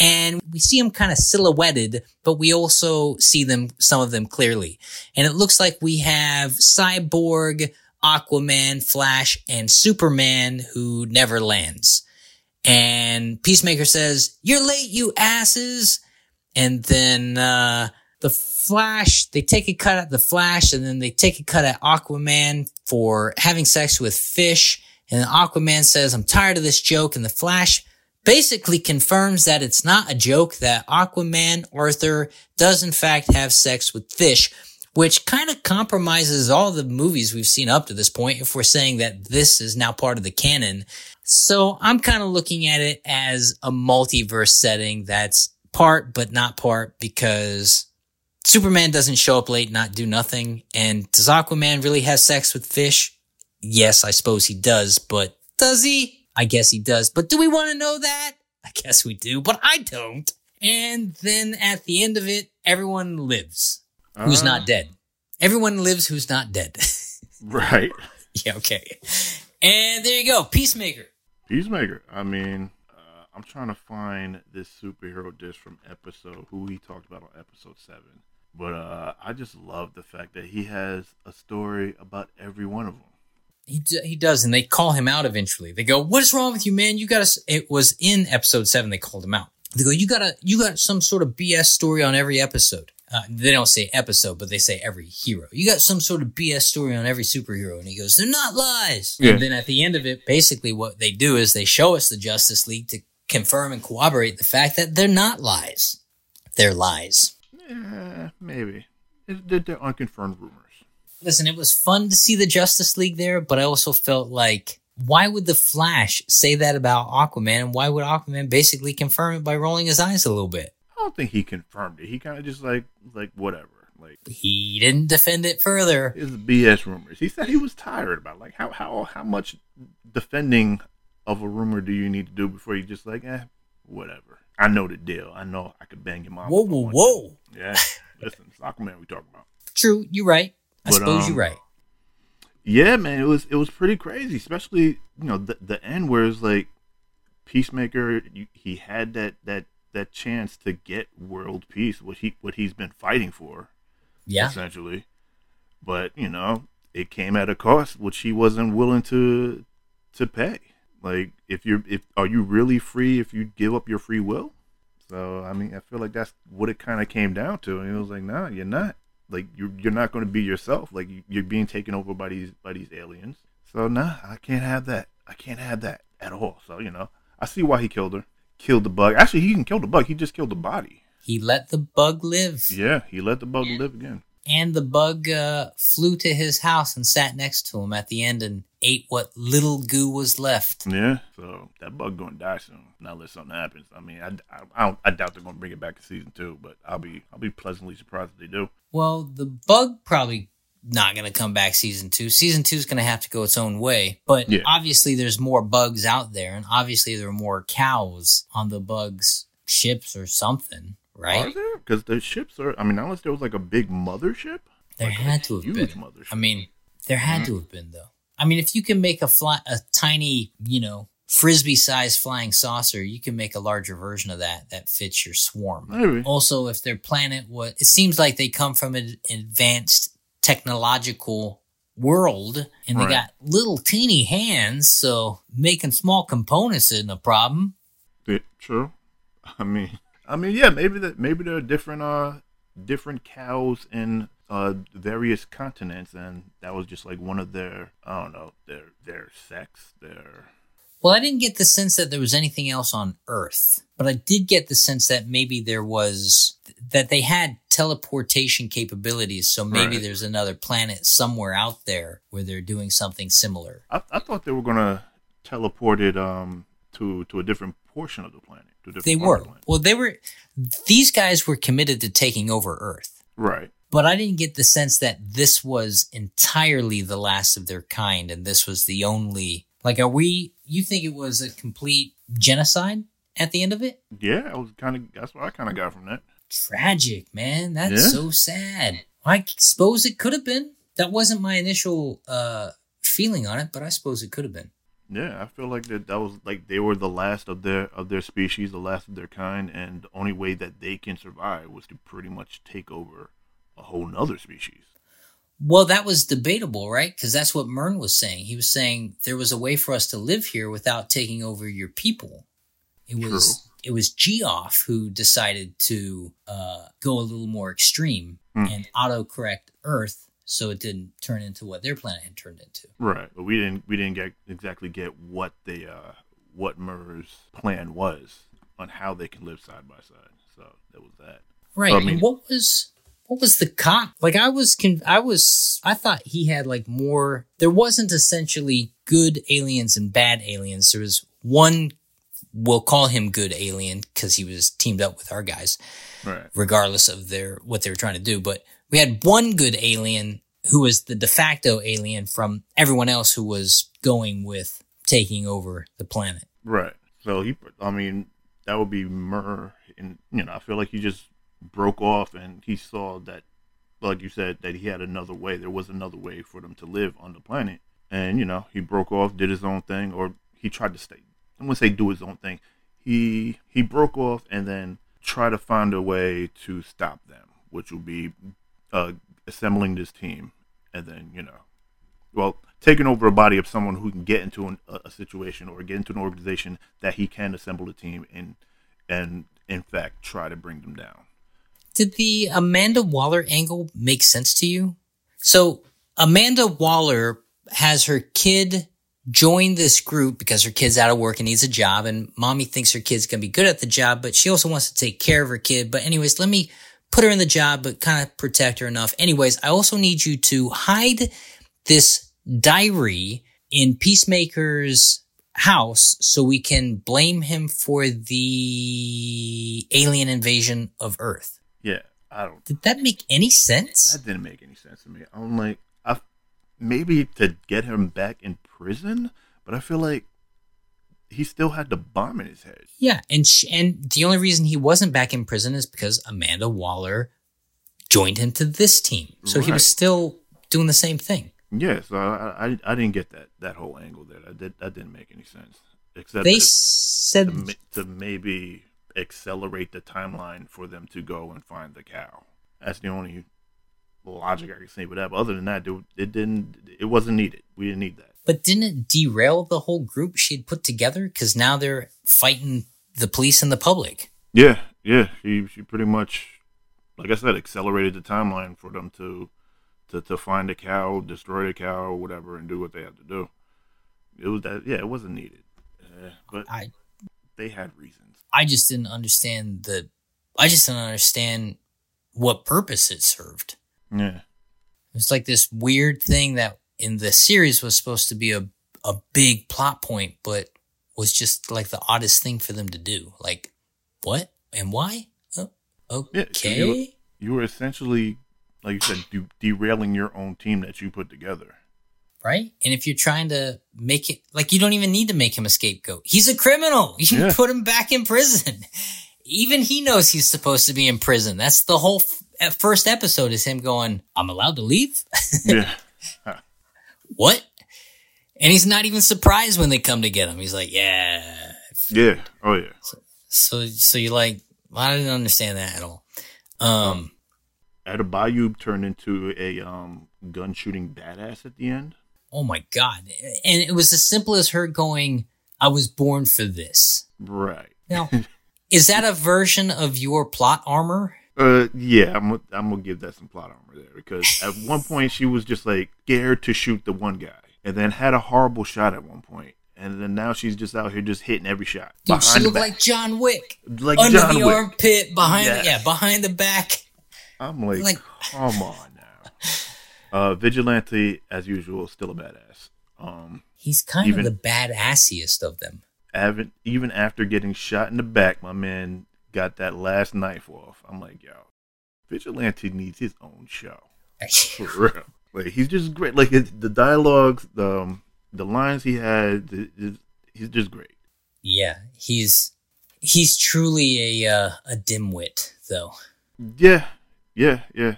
and we see them kind of silhouetted, but we also see them, some of them clearly. And it looks like we have Cyborg, Aquaman, Flash, and Superman who never lands. And Peacemaker says, you're late, you asses. And then, uh, the Flash, they take a cut at the Flash and then they take a cut at Aquaman for having sex with fish. And Aquaman says, I'm tired of this joke. And the Flash basically confirms that it's not a joke that Aquaman Arthur does in fact have sex with fish, which kind of compromises all the movies we've seen up to this point if we're saying that this is now part of the canon. So I'm kind of looking at it as a multiverse setting that's part but not part because Superman doesn't show up late, not do nothing. And does Aquaman really have sex with fish? Yes, I suppose he does, but does he? I guess he does. But do we want to know that? I guess we do, but I don't. And then at the end of it, everyone lives who's Uh. not dead. Everyone lives who's not dead. Right. yeah, okay. And there you go. Peacemaker. Peacemaker. I mean, uh, I'm trying to find this superhero dish from episode who he talked about on episode seven. But uh, I just love the fact that he has a story about every one of them. He, d- he does, and they call him out eventually. They go, "What is wrong with you, man? You got to." It was in episode seven. They called him out. They go, "You got to, you got some sort of BS story on every episode." Uh, they don't say episode, but they say every hero. You got some sort of BS story on every superhero, and he goes, "They're not lies." Yeah. And then at the end of it, basically what they do is they show us the Justice League to confirm and corroborate the fact that they're not lies. They're lies. Yeah, maybe. It, they're, they're unconfirmed rumors. Listen, it was fun to see the Justice League there, but I also felt like, why would the Flash say that about Aquaman? And why would Aquaman basically confirm it by rolling his eyes a little bit? I don't think he confirmed it. He kind of just like, like whatever. Like He didn't defend it further. it's BS rumors. He said he was tired about it. like how how how much defending of a rumor do you need to do before you just like eh whatever. I know the deal. I know I could bang your mom. Whoa, whoa, whoa. Yeah, listen, it's Aquaman we talking about. True, you're right. I But, suppose um, you're right. Yeah, man, it was it was pretty crazy, especially you know the the end where it's like Peacemaker. You, he had that that that chance to get world peace, what he what he's been fighting for, Yeah. essentially. But you know, it came at a cost, which he wasn't willing to to pay. Like, if you're if are you really free if you give up your free will? So I mean, I feel like that's what it kind of came down to, and it was like, no, you're not. Like you're you're not going to be yourself. Like you, you're being taken over by these by these aliens. So nah, I can't have that. I can't have that at all. So you know, I see why he killed her. Killed the bug. Actually, he didn't kill the bug. He just killed the body. He let the bug live. Yeah, he let the bug live again. And the bug uh, flew to his house and sat next to him at the end and ate what little goo was left. Yeah, so that bug gonna die soon. Now unless something happens. I mean, I, I, I, don't, I doubt they're gonna bring it back in season two, but I'll be I'll be pleasantly surprised if they do. Well, the bug probably not going to come back season two. Season two is going to have to go its own way. But Yeah. obviously, there's more bugs out there, and obviously, there are more cows on the bugs' ships or something, right? Are there? Because the ships are. I mean, unless there was like a big mothership. There like had to have been. mothership. I mean, there had Mm-hmm. to have been though. I mean, if you can make a fly, a tiny, you know, frisbee-sized flying saucer, you can make a larger version of that that fits your swarm. maybe. Also, if their planet was, it seems like they come from an advanced technological world and they Right. got little teeny hands, so making small components isn't a problem. Yeah, true. I mean, I mean, yeah, maybe that maybe there are different uh different cows in uh, various continents, and that was just like one of their I don't know their their sex their Well, I didn't get the sense that there was anything else on Earth, but I did get the sense that maybe there was that they had teleportation capabilities. So maybe Right. there's another planet somewhere out there where they're doing something similar. I, I thought they were gonna teleport it um to to a different portion of the planet. To a They were. the. Well, they were. These guys were committed to taking over Earth. right. But I didn't get the sense that this was entirely the last of their kind and this was the only. Like, are we. You think it was a complete genocide at the end of it? Yeah, I was kind of. That's what I kind of got from that. Tragic, man. That's Yeah. so sad. I suppose it could have been. That wasn't my initial uh, feeling on it, but I suppose it could have been. Yeah, I feel like that that was like they were the last of their of their species, the last of their kind, and the only way that they can survive was to pretty much take over a whole nother species. Well, that was debatable, right? Because that's what Murn was saying. He was saying there was a way for us to live here without taking over your people. It was it was Geoff who decided to uh, go a little more extreme Hmm. and autocorrect Earth so it didn't turn into what their planet had turned into. Right, but we didn't we didn't get exactly get what the uh what Murn's plan was on how they can live side by side. So that was that. Right. I and mean- what was what was the cop? Like I was con- I was I thought he had like more there wasn't essentially good aliens and bad aliens. There was one we'll call him good alien cuz he was teamed up with our guys Right. regardless of their what they were trying to do, but we had one good alien who was the de facto alien from everyone else who was going with taking over the planet. Right. So he, I mean, that would be Murn, and you know, I feel like he just broke off, and he saw that, like you said, that he had another way. There was another way for them to live on the planet, and you know, he broke off, did his own thing, or he tried to stay. I'm gonna say do his own thing. He he broke off, and then try to find a way to stop them, which would be uh, assembling this team, and then you know, well, taking over a body of someone who can get into an, a situation or get into an organization that he can assemble a team and and in fact try to bring them down. Did the Amanda Waller angle make sense to you? So Amanda Waller has her kid join this group because her kid's out of work and needs a job and mommy thinks her kid's going to be good at the job, but she also wants to take care of her kid. But anyways, let me put her in the job, but kind of protect her enough. Anyways, I also need you to hide this diary in Peacemaker's house so we can blame him for the alien invasion of Earth. Yeah, I don't. Did that make any sense? That didn't make any sense to me. I'm like, I maybe to get him back in prison, but I feel like he still had the bomb in his head. Yeah, and sh- and the only reason he wasn't back in prison is because Amanda Waller joined him to this team, so he was still doing the same thing. Yeah, so I, I I didn't get that that whole angle there. That did, that didn't make any sense. Except They said, to, to maybe accelerate the timeline for them to go and find the cow. That's the only logic I can see with that. But other than that, it, it didn't. It wasn't needed. We didn't need that. but didn't it derail the whole group she had put together? Because now they're fighting the police and the public. Yeah, yeah. She she pretty much, like I said, accelerated the timeline for them to to to find a cow, destroy the cow, or whatever, and do what they had to do. It was that. Yeah, it wasn't needed. Uh, but I they had reasons. I just didn't understand the. I just didn't understand what purpose it served. Yeah. It's like this weird thing that in the series was supposed to be a, a big plot point, but was just like the oddest thing for them to do. Like, what and why? Oh, Yeah, so you- okay. You were essentially, like you said, de- derailing your own team that you put together. Right? And if you're trying to make it, like, you don't even need to make him a scapegoat. He's a criminal. You Yeah. put him back in prison. Even he knows he's supposed to be in prison. That's the whole f- first episode is him going, I'm allowed to leave? yeah. what? And he's not even surprised when they come to get him. He's like, yeah. Yeah. Oh yeah. So, so you're like, well, I didn't understand that at all. Um, Adebayo turned into a um gun shooting badass at the end. Oh my God. And it was as simple as her going, I was born for this. Right. Now, is that a version of your plot armor? Uh, yeah, I'm I'm gonna give that some plot armor there because at one point she was just like scared to shoot the one guy, and then had a horrible shot at one point, and then now she's just out here just hitting every shot. Dude, she looked like John Wick. like Under John the Wick. armpit, behind Yes. the, yeah, behind the back. I'm like, Like- come on. Uh, Vigilante, as usual, still a badass. Um, He's kind Even- of the badassiest of them. even even after getting shot in the back, my man got that last knife off. I'm like, yo, Vigilante needs his own show for real. Like he's just great. Like the dialogues, the um, the lines he had, the, he's just great. yeah, he's he's truly a uh, a dimwit, though. Yeah, yeah, yeah.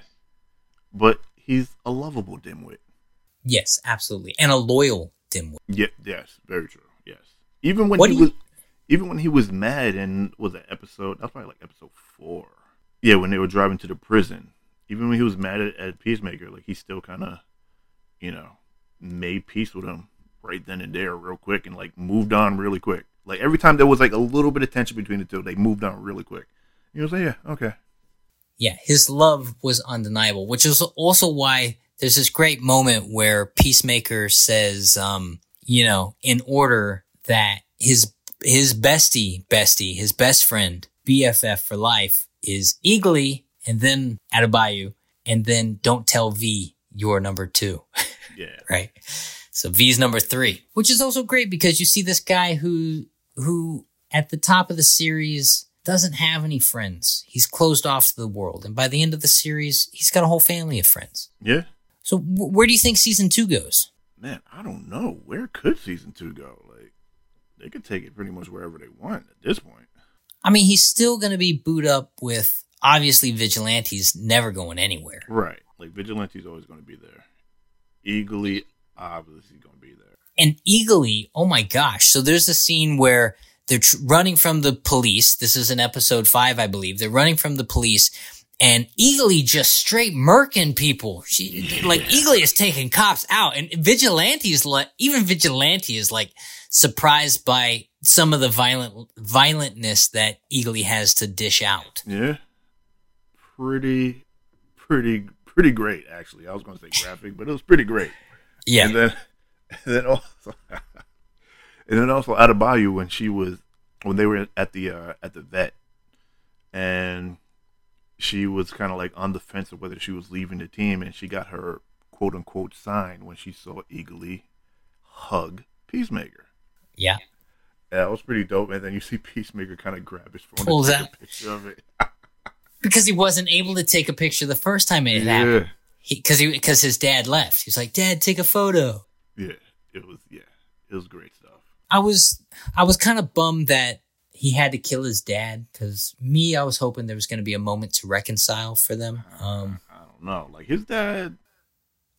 But he's a lovable dimwit. Yes, absolutely, and a loyal dimwit. Yeah, yes, very true. Yes, even when What he do you- was, even when he was mad and was that episode? That was probably like episode four. Yeah, when they were driving to the prison. Even when he was mad at, at Peacemaker, like he still kind of, you know, made peace with him right then and there, real quick, and like moved on really quick. Like every time there was like a little bit of tension between the two, they moved on really quick. He was like, yeah, okay, Yeah, his love was undeniable, which is also why there's this great moment where Peacemaker says, um, you know, in order that his his bestie, bestie, his best friend, BFF for life is Eagly and then Adebayo, and then don't tell V you're number two, yeah, right? So V's number three, which is also great because you see this guy who who at the top of the series doesn't have any friends. He's closed off to the world, and by the end of the series, he's got a whole family of friends. yeah. So wh- where do you think season two goes? Man, I don't know where could season two go. Like they could take it pretty much wherever they want at this point. I mean, he's still going to be boot up with obviously vigilantes never going anywhere. Right. Like Vigilante's always going to be there. Eagly, obviously, going to be there. And Eagly, oh my gosh. So there's a scene where they're tr- running from the police. This is in episode five, I believe. They're running from the police and Eagly just straight murking people. She, like Eagly is taking cops out and Vigilante is like, even Vigilante is like surprised by some of the violent, violentness that Eagly has to dish out. Yeah. Pretty, pretty, pretty great, actually. I was going to say graphic, but it was pretty great. Yeah. And then, and then also, and then also Adebayo when she was, when they were at the, uh, at the vet and she was kind of like on the fence of whether she was leaving the team and she got her quote unquote sign when she saw Eagly hug Peacemaker. yeah. Yeah, that was pretty dope. And then you see Peacemaker kind of grab his phone Pulls out. picture of it. Because he wasn't able to take a picture the first time it happened. Because he, because his dad left. He was like, Dad, take a photo. yeah, it was yeah, it was great stuff. I was I was kind of bummed that he had to kill his dad because me I was hoping there was going to be a moment to reconcile for them. Um. I don't know, like his dad,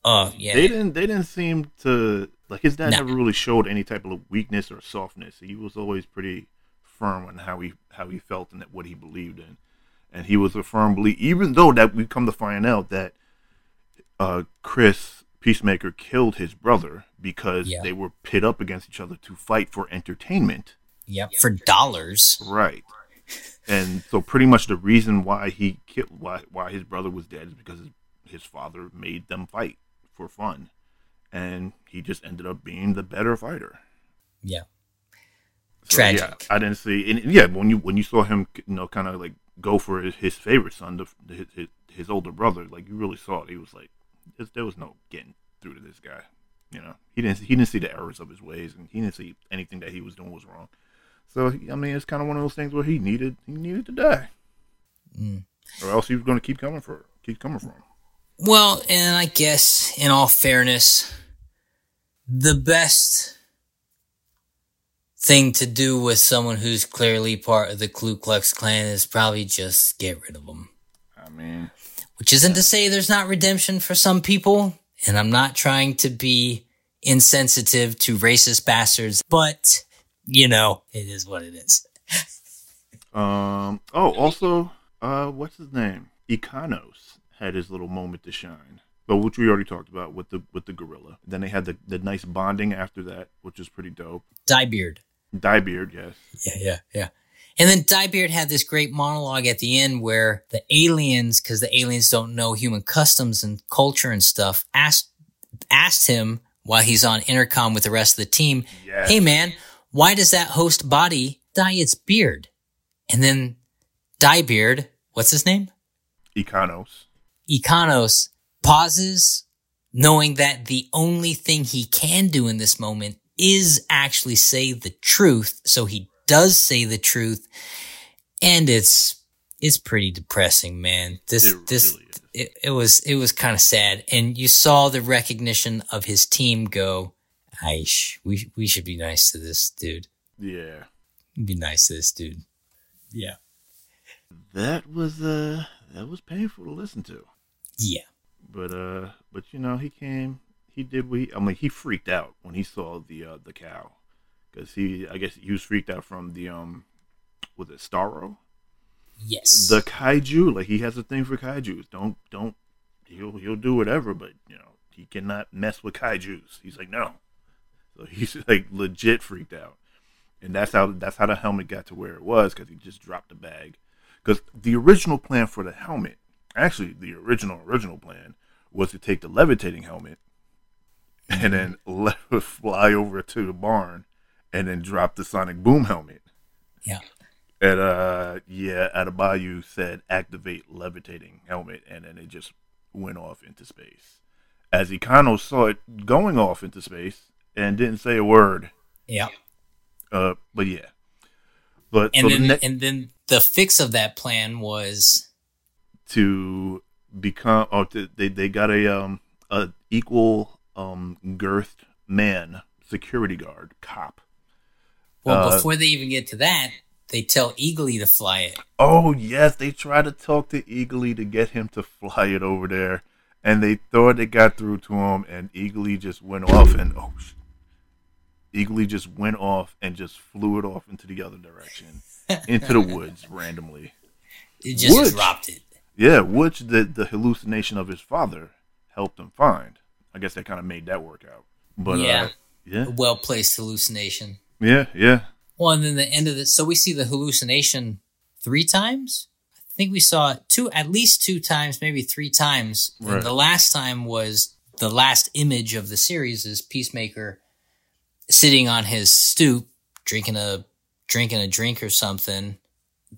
Oh yeah. they didn't they didn't seem to like his dad No. never really showed any type of weakness or softness. He was always pretty firm on how he how he felt and what he believed in, and he was a firm believer. Even though that we come to find out that uh, Chris Peacemaker killed his brother because Yeah. they were pit up against each other to fight for entertainment. Yep. For dollars. Right. And so pretty much the reason why he killed why why his brother was dead is because his, his father made them fight for fun. And he just ended up being the better fighter. Yeah. So, yeah, Tragic. I didn't see and yeah, when you when you saw him you know kind of like go for his, his favorite son, the, his, his his older brother, like you really saw it. He was like there was no getting through to this guy. You know, he didn't he didn't see the errors of his ways, and he didn't see anything that he was doing was wrong. So I mean, it's kind of one of those things where he needed he needed to die, Mm. or else he was going to keep coming for keep coming for him. Well, and I guess in all fairness, the best thing to do with someone who's clearly part of the Ku Klux Klan is probably just get rid of them. I mean, Which isn't to say there's not redemption for some people, and I'm not trying to be insensitive to racist bastards, but you know, it is what it is. um. Oh, also, uh, what's his name? Economos had his little moment to shine, but which we already talked about with the with the gorilla. Then they had the the nice bonding after that, which is pretty dope. Dyebeard. Dyebeard, yes. Yeah, yeah, yeah. And then Dyebeard had this great monologue at the end where the aliens, because the aliens don't know human customs and culture and stuff, asked asked him while he's on intercom with the rest of the team, Yes. "Hey man, why does that host body dye its beard?" And then Dyebeard, what's his name? Economos. Economos pauses, knowing that the only thing he can do in this moment is actually say the truth. So he does say the truth, and it's it's pretty depressing, man. This It this really it, it was it was kind of sad, and you saw the recognition of his team go. Aish, we we should be nice to this dude. Yeah. Be nice to this dude. Yeah. That was uh that was painful to listen to. Yeah. But uh but you know, he came he did We I mean he freaked out when he saw the uh the cow cuz he I guess he was freaked out from the um was it Starro? Yes. The kaiju, like he has a thing for kaijus. Don't don't he'll he'll do whatever, but you know, he cannot mess with kaijus. He's like, "No." So he's like legit freaked out. And that's how that's how the helmet got to where it was cuz he just dropped the bag. Cuz the original plan for the helmet, actually the original original plan was to take the levitating helmet and then let it fly over to the barn and then drop the sonic boom helmet. yeah. And uh yeah, Adebayo said activate levitating helmet and then it just went off into space. As Economos saw it going off into space and didn't say a word. Yeah. Uh but yeah. But And so then the ne- and then the fix of that plan was to become oh to, they they got a um a equal um girthed man security guard cop. Well Uh, before they even get to that, they tell Eagly to fly it. Oh yes, they tried to talk to Eagly to get him to fly it over there, and they thought they got through to him, and Eagly just went off and oh, Eagly just went off and just flew it off into the other direction, into the woods randomly. It just Wood. dropped it. Yeah, which the the hallucination of his father helped him find. I guess they kind of made that work out. But Yeah. uh, yeah, well placed hallucination. Yeah, yeah. Well, and then the end of it. So we see the hallucination three times. I think we saw it two, at least two times, maybe three times. And the last time was the last image of the series is Peacemaker sitting on his stoop, drinking a drinking a drink or something,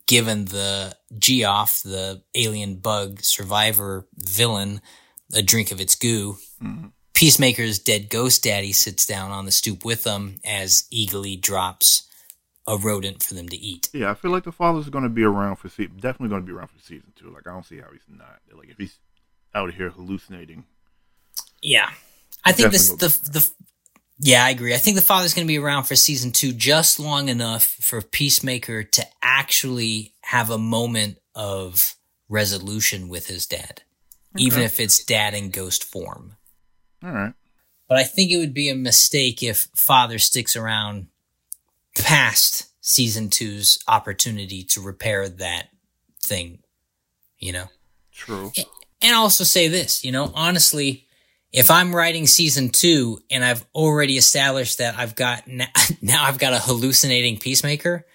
given the Geoff, the alien bug survivor villain, a drink of its goo. Mhm. Peacemaker's dead ghost daddy sits down on the stoop with them as Eagly drops a rodent for them to eat. Yeah, I feel like the father's going to be around for se- definitely going to be around for season two. Like I don't see how he's not. Like if he's out here hallucinating, Yeah. I think this the the yeah, I agree. I think the father's going to be around for season 2 just long enough for Peacemaker to actually have a moment of resolution with his dad. Even if it's dad in ghost form. All right. But I think it would be a mistake if father sticks around past season two's opportunity to repair that thing, you know? True. And also say this, you know, honestly, if I'm writing season two and I've already established that I've got now, now I've got a hallucinating peacemaker,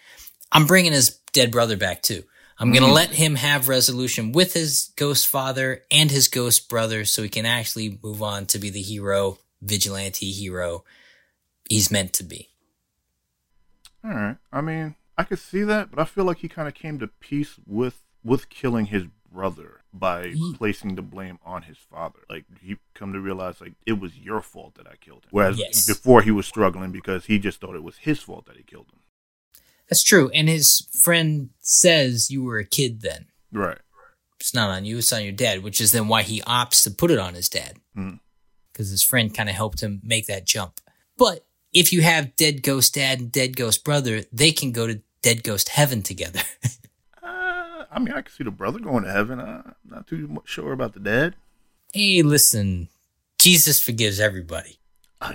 I'm bringing his dead brother back too. I'm going to hmm. let him have resolution with his ghost father and his ghost brother so he can actually move on to be the hero, vigilante hero he's meant to be. All right. I mean, I could see that, but I feel like he kind of came to peace with with killing his brother by Ye- placing the blame on his father. Like he come to realize like it was your fault that I killed him. Whereas Yes. before he was struggling because he just thought it was his fault that he killed him. That's true. And his friend says you were a kid then. Right. it's not on you, it's on your dad, which is then why he opts to put it on his dad. Hmm. Because his friend kind of helped him make that jump. But if you have dead ghost dad and dead ghost brother, they can go to dead ghost heaven together. Uh, I mean, I can see the brother going to heaven. Uh, I'm not too sure about the dad. hey, listen, Jesus forgives everybody.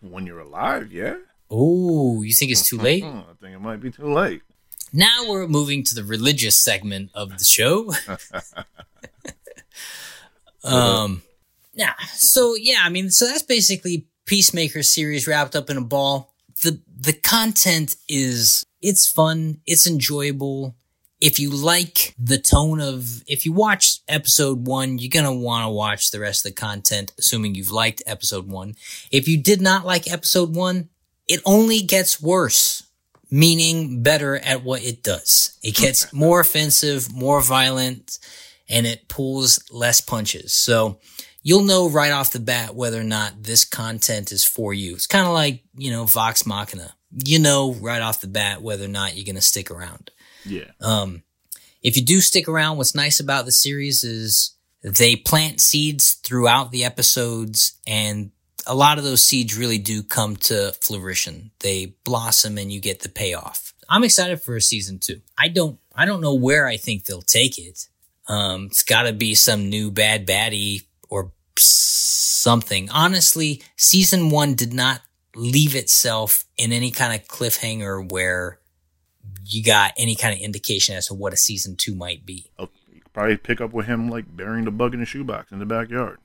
When you're alive, yeah. Oh, you think it's too late? Hmm, I think it might be too late. Now we're moving to the religious segment of the show. um, yeah. So yeah, I mean, so that's basically Peacemaker series wrapped up in a ball. The the content is it's fun. It's enjoyable. If you like the tone of, if you watch episode one, you're going to want to watch the rest of the content, assuming you've liked episode one. If you did not like episode one, it only gets worse, meaning better at what it does. It gets more offensive, more violent, and it pulls less punches. So you'll know right off the bat whether or not this content is for you. It's kind of like, you know, Vox Machina. You know right off the bat whether or not you're going to stick around. Yeah. Um, if you do stick around, what's nice about the series is they plant seeds throughout the episodes and a lot of those seeds really do come to fruition. They blossom and you get the payoff. I'm excited for a season two. I don't, I don't know where I think they'll take it. Um, it's gotta be some new bad baddie or something. Honestly, season one did not leave itself in any kind of cliffhanger where you got any kind of indication as to what a season two might be. Oh, you could probably pick up with him like burying the bug in a shoebox in the backyard.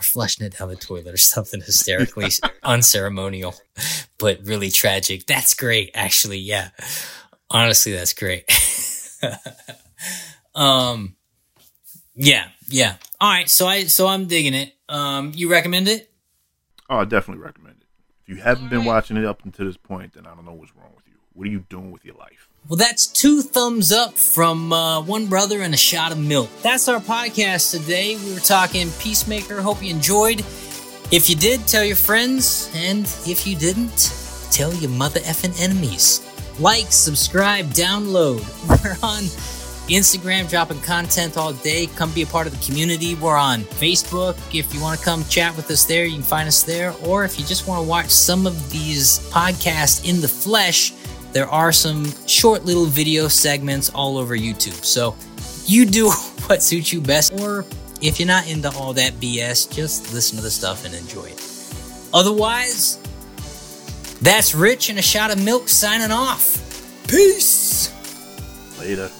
Or flushing it down the toilet or something hysterically unceremonial, but really tragic. That's great, actually. Yeah. Honestly, that's great. um, yeah, yeah. All right. So I, so I'm digging it. Um, you recommend it? Oh, I definitely recommend it. If you haven't been watching it up until this point, then I don't know what's wrong with you. What are you doing with your life? Well, that's two thumbs up from uh, one brother and a shot of milk. That's our podcast today. We were talking Peacemaker. Hope you enjoyed. If you did, tell your friends. And if you didn't, tell your mother effing enemies. Like, subscribe, download. We're on Instagram, dropping content all day. Come be a part of the community. We're on Facebook. If you want to come chat with us there, you can find us there. Or if you just want to watch some of these podcasts in the flesh, there are some short little video segments all over YouTube. So you do what suits you best. Or if you're not into all that BS, just listen to the stuff and enjoy it. Otherwise, that's Rich and a shot of milk signing off. Peace. Later.